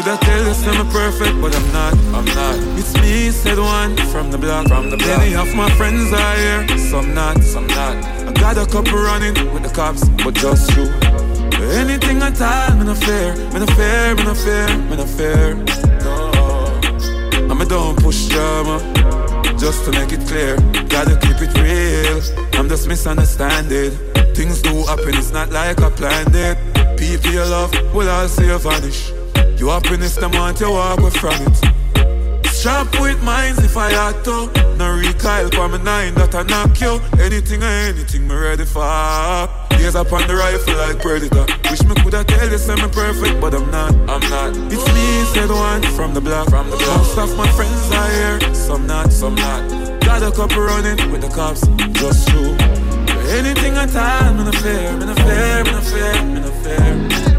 Me coulda tell you I'm perfect, but I'm not, I'm not. It's me, said one from the block, from the block. Many of my friends are here, some not, some not. I got a couple running with the cops, but just you. Anything I tell, me no fear, me no fear, me no fear, me no fear. No, I'm a don't push drama, just to make it clear. Gotta keep it real. I'm just misunderstanding. Things do happen, it's not like I planned it. People you love will all see you vanish. Your happiness, the month you walk away from it. Sharp with minds if I had to. No recoil for my nine that I knock you. Anything or anything, me ready for. Gaze up on the rifle like predator. Wish me coulda tell you me perfect, but I'm not. I'm not. It's me, said one from the block. From the block. Most of my friends are here, some not, some not. Got a couple running with the cops, just true. Anything I tell, me no fear, me no fear, me no fear, me no fear.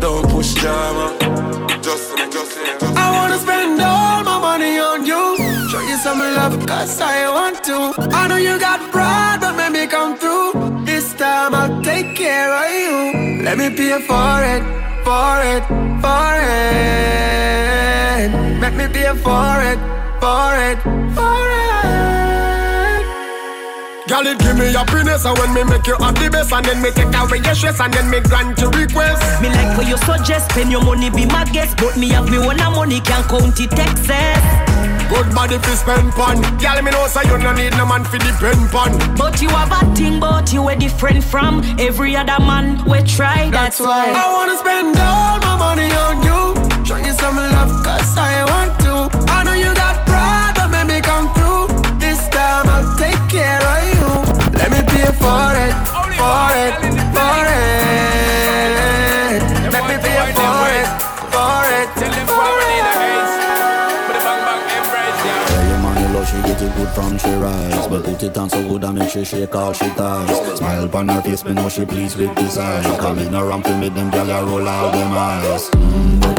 Don't push drama. Just make you feel. I wanna spend all my money on you. Show you some love, cause I want to. I know you got pride, but let me come through. This time I'll take care of you. Let me pay for it, for it, for it. Let me pay for it, for it, for it. Girl, it give me happiness And when me make you the best And then me take away your stress And then me grant your request. Me like what you suggest Spend your money, be my guest. But me have me one money Can't count it excess. Good body fi spend pon Girl, me know say you no need no man fi depend pon But you have a thing But you a different from Every other man. We try That's, That's why. I wanna spend all my money on you. Show you some love Cause I From she rise. But put it on so good I make she shake all she ties. Smile upon her face, me know she pleased with this eyes Come in around to make them gyal roll out them eyes. Mm,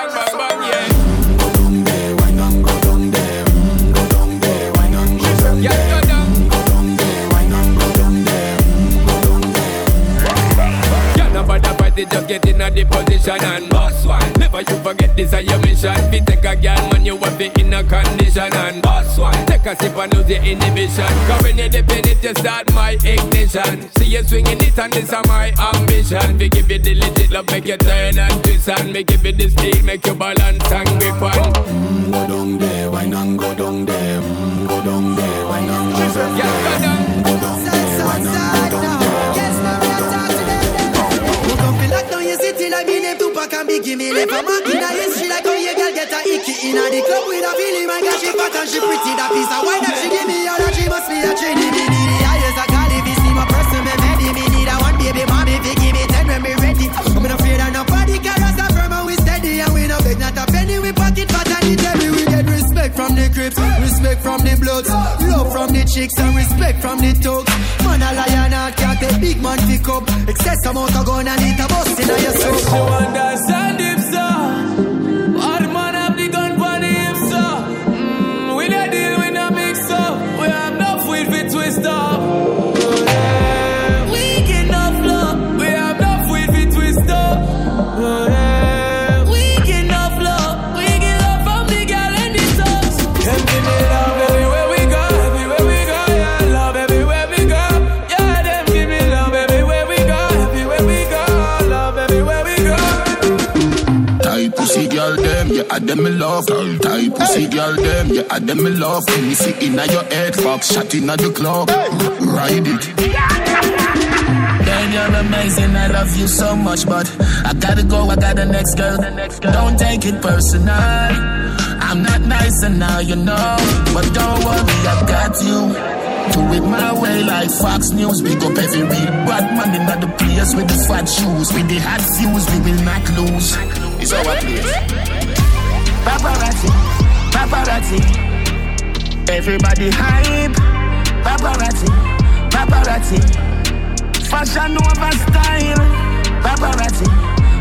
just get in a the position and boss one. Never you forget this is your mission. Be take a girl, man, you want be in a condition and boss one. Take a sip and lose your inhibition. Cause when you dip in it, you start my ignition. See you swinging it and this is my ambition. We give you the legit love, make you turn and twist and me give you the steel, make you balance and grip on. Mm, go down there, why not go down there? Mm, go down there, why not go down there? Mm, go down name Tupac and Biggie Me left a mark in a history like how your girl get a icky. In a the club with a feeling my girl she fat and she pretty. That piece of wine that she give me all that she must be a trini crips, respect from the bloods Love from the chicks and respect from the thugs. Man a lion and can't take big man pick up. Excess amount of gun and it a bust in your soul. You understand if so? Them, I me love. Tight pussy girl them, yeah, I them me love. When me see inna your head, fox shot inna the club. Ride it. Girl, you're amazing, I love you so much, but I gotta go, I got the next girl. The next girl. Don't take it personal. I'm not nice and now you know, but don't worry, I've got you. Do it my way like Fox News. Big up every real bad man in the place with the fat shoes, with the hot views, we will not lose. It's our place. Paparazzi, paparazzi. Everybody hype. Paparazzi, paparazzi. Fashion over style. Paparazzi,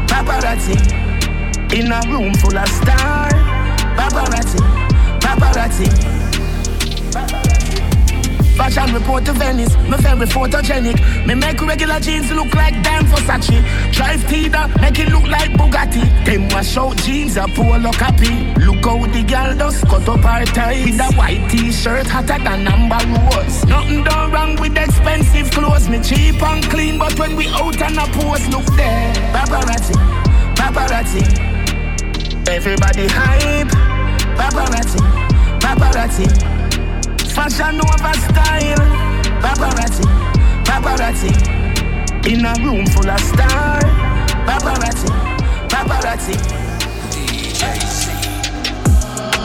paparazzi. In a room full of stars. Paparazzi, paparazzi. Fashion report to Venice, me very photogenic. Me make regular jeans look like damn Versace. Drive Tida, make it look like Bugatti. Them wash out jeans, a polo copy. Look how the girl does cut up her ties. With a white t-shirt, hotter than number rose. Nothing done wrong with expensive clothes. Me cheap and clean, but when we out and a pose, look there. Paparazzi, paparazzi. Everybody hype. Paparazzi, paparazzi. Fashion over style. Paparazzi, paparazzi. In a room full of stars. Paparazzi, paparazzi. DJ C.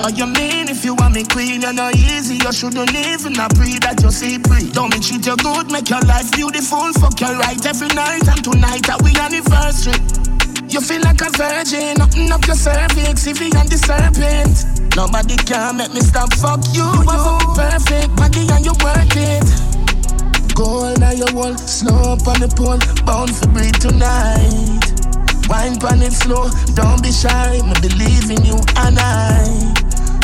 Oh, you mean if you want me queen, you're not easy. You shouldn't even I pray that you see free. Don't me treat you good, make your life beautiful. Fuck you right every night, and tonight that we anniversary. You feel like a virgin, open up your cervix, if you and the serpent. Nobody can make me stop. Fuck you, you the pole, bound for breathe tonight. Wine pan it slow, don't be shy, me believe in you and I.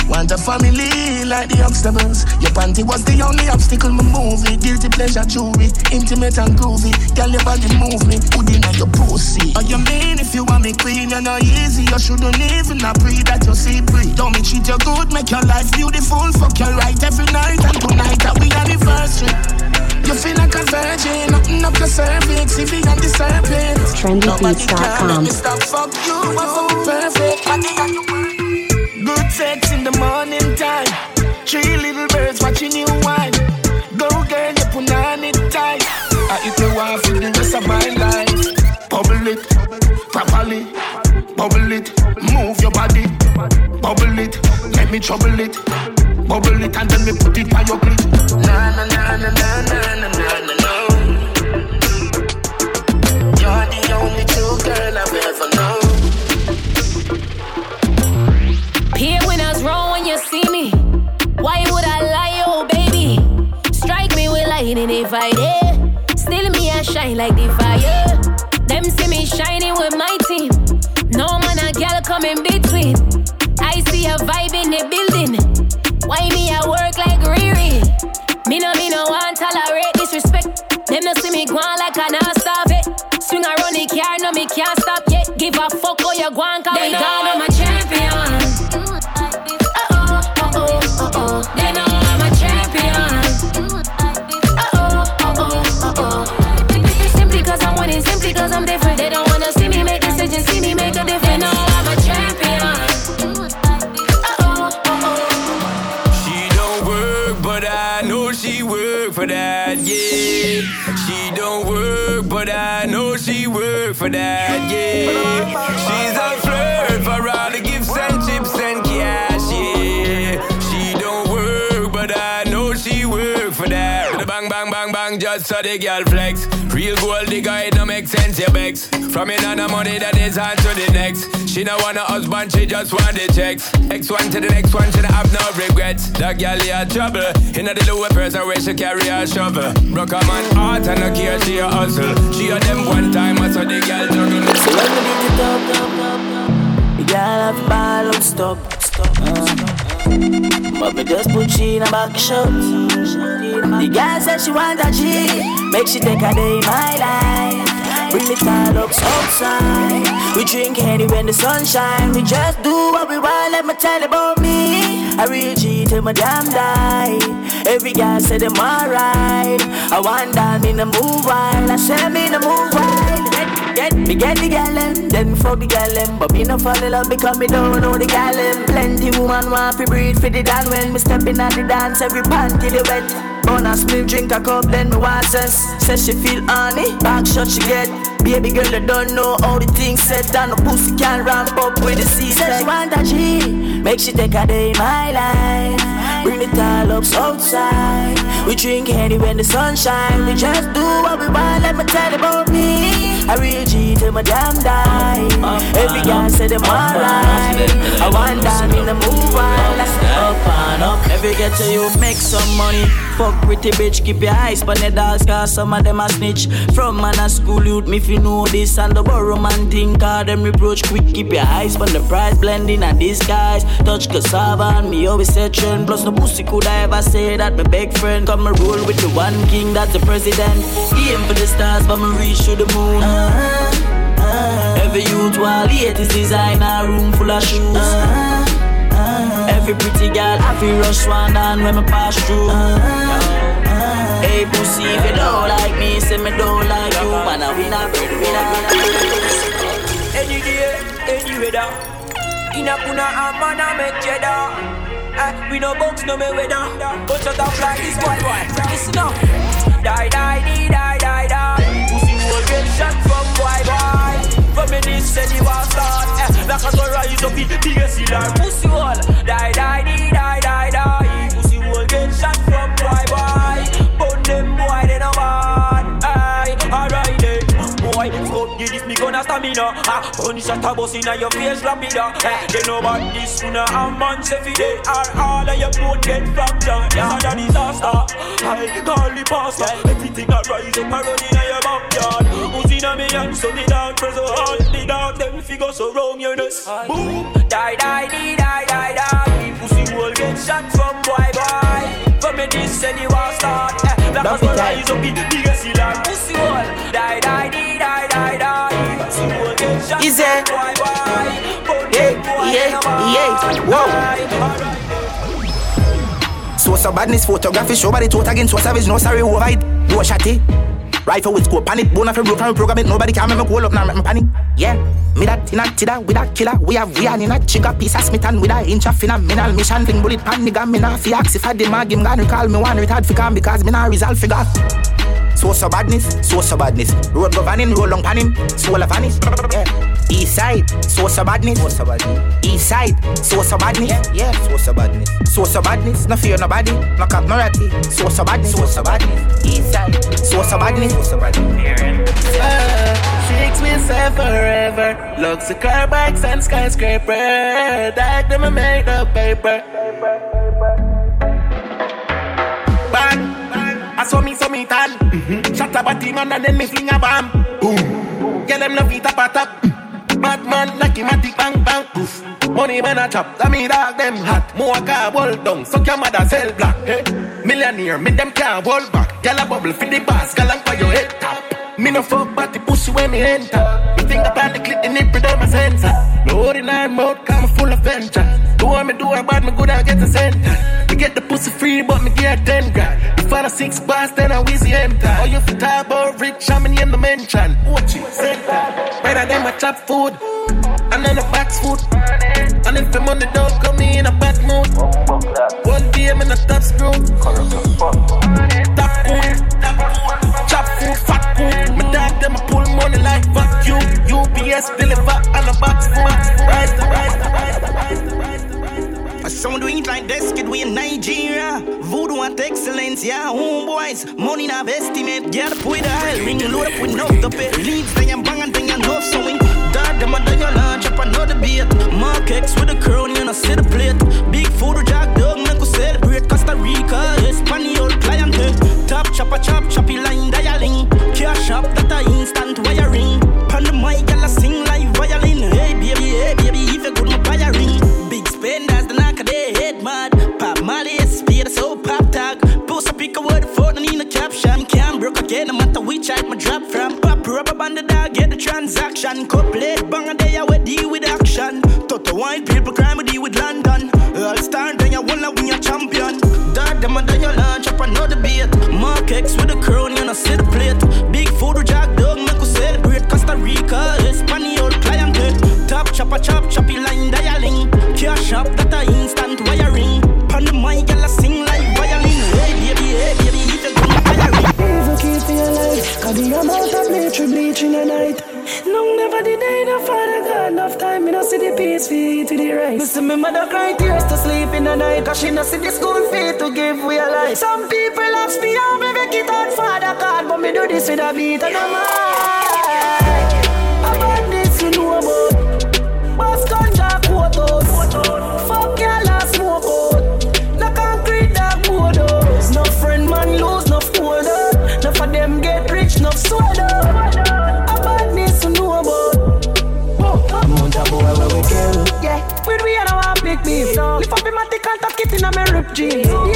Want a family like the obstacles. Your panty was the only obstacle, my movie. Guilty pleasure jewelry, intimate and groovy. Girl, your body move me, put in your pussy. Oh, you mean if you want me queen, you're not easy. You shouldn't even pray that you see free. Don't me treat you good, make your life beautiful. Fuck you right every night, and tonight that we anniversary. You feel like a virgin, open up cervix, if you the serpent. TrendyBeats.com. Stop, fuck you, you perfect. Good sex in the morning time. Three little birds watching you whine. Go girl, you put on it tight. I eat me wife for the rest of my life. Bubble it, properly. Bubble it, move your body. Bubble it, let me trouble it. Bubble it and then me put it on your clit. Na na na na na na na na na na. You're the only true girl I've ever known. Here when I was wrong when you see me. Why would I lie, oh baby? Strike me with lightning if I did. Still me I shine like the fire. Them see me shining with my team. No man a girl come in for that, yeah. She don't work, but I know she work for that, yeah. Just so the girl flex. Real gold digger, it no make sense, you begs. From in on the money that is on to the next. She no want a husband, she just want the checks. X one to the next one, she don't have no regrets. That girl in trouble. In the lower person where she carry a shovel. Broke a man heart and no care, she a hustle. She a them one time, I saw the girl juggle. So when we get it up, up, up, up, the girl have ball stop, stop. Uh. But me just put she in a back shot. The girl said she want a G, make she take a day in my life. Bring the tall ups outside. We drink Henny when the sun shine. We just do what we want. Let me tell about me. I real G till my damn die. Every girl say them alright. I want down in the move wild. I say me in the move wild. Get, me get the gal them, then fuck the gal them. But me no fall in love because me don't know the gal them. Plenty woman want to breathe for the dance when me stepping at the dance. Every panty the wet. On a smooth drink a cup, then me want sense. Says she feel honey, back shot she get. Baby girl, you don't know how the things set down. No pussy can ramp up with the season. Says she want a G, make she take a day in my life. Bring the tall ups outside. We drink Henny when the sun shine. We just do what we want. Let me tell you about me. I real G till my damn die. Every girl say them alright. I want down in the move on. Up and up. Every get to you make some money. Fuck pretty bitch, keep your eyes on the dogs, cause some of them a snitch. From man a school youth, me you know this and the borrow man think, cause them reproach quick. Keep your eyes on the price, blending and disguise. Touch cassava and me always say trend. Plus no pussy could I ever say that my big friend come and roll with the one king that's the president. Aim for the stars, but me reach to the moon. Uh-huh, uh-huh. Every youth while latest designer room full of shoes. Uh-huh. Every pretty girl, I feel rush one down when me pass through. Hey pussy, if you don't like me, say me don't like you. Man, I win a bread, win a. Any day, any weather. In a kuna a man a make cheddar. We no box, no me weather. But shut up like this boy, boy. Listen up. Die, die, die, die, die, die. Will get shot from boy. From me this say the war start. Eh, like a to rise up, the biggest killer. Pussy will die, die, die, die, die, die. Stamina. Ah, punch shot a bus inna your face rapida. Eh, they know about this sooner a man say fi day. Or all of your boat get fractured. Yeah, that disaster. I call the pastor. Everything a rise up and run inna your backyard. Who's inna me hand so the dog press hard. The dog them figure so round your nose. Boom, die, die, die, die, die, die. Pussy will get shot from boy, boy. From me this say the war start. Eh, black as rise up the biggest killer. Pussy will die, die, die, die, die, die. Pussy will get shot Is from boy, boy. Yeah, yeah, they no bad. yeah. Whoa. So so badness photography show body tot again so savage no sorry over it do a shotty Rifle with scope panic bone after broken program it nobody can make me hold up now make me panic yeah me that in a tida with a killer we have we in a chigga piece of smith and with a inch of phenomenal mission thing bullet pan nigga me nah fi ask if I mag him gonna call me one retard fi come because me nah resolve figure so so badness, so so badness. Road governing, roll long pan him, soul vanish. Yeah. East side, so so badness, so so badness. East side, so so badness, yeah, yeah. so so badness, so so badness. No fear nobody, no cap no ratty. So so badness, so so badness. East side, so so badness, so so badness. Six we say forever. Looks of car bikes and skyscraper. That them a made of paper. Bang. I saw me, saw me tan. Mm-hmm. Shot a body man and then me fling a bomb. Boom. Get them no feet up a top. Bad man a tick bang bang. Poof. Money man a chop. That me dog them hot. More car ball down. Suck your mother cell block. Hey. Millionaire, me them can't hold back. Gyal a bubble for the boss. Gyal for your head top. Me no fuck but the pussy when me enter. Me think about the clip, the nipple down my sensor. No ordinary mouth, come full of venture. Do what me do, I bad me good, I get the center. Me get the pussy free, but me get 10 grand. If I six bars, then I wheezy enter. Oh, you fit talk about rich, I'm in the mention. Watch it, center. Better than my chop food. And then the box food. And if the money don't come me in a bad mood. One day I'm in a top screw. Money like vacuum. UPS deliver and a box. Rise the rise the rise the rise the rise the rise the A sound we ain't like this kid we in Nigeria. Voodoo and excellence, yeah, homeboys. Money not estimate, get up with a hell ring, load up with no to pay. Leads, then you bang and then you love sewing. Dad, them a then you launch up another beat. Mark X with a crown, you know, see the plate. Big food, jack dog, make us celebrate. Costa Rica, Espanol client. Top chopper, chop, choppy line, dialing. Cash up, that a instant wiring. Pan the mic, I sing like violin. Hey, baby, hey, baby, if you couldn't buy a ring. Big spenders, the knock of their head mad. Pop Molly, speed, so pop tag. Post a pick a word for the need a caption. Can't broke again, no matter which I my drop from. Pop rubber band the dog, get the transaction. Couplate, Top chopper, chop, choppy line, dialing. Cash up, that a instant wiring. Pan the mic, girl, I sing like violin. Hey, baby, hey, baby, if you gonna wiring. Evil keep me alive Cause the amount of nature bleach in the night No, never the day the father got enough time Me no see the peace fee to the right Listen, me mother cry tears to sleep in the night Cause she no see the school fee to give we a life Some people ask me how me make it on father card But me do this with a beat and a mic Bus thick and tuck it in a me rip jeans.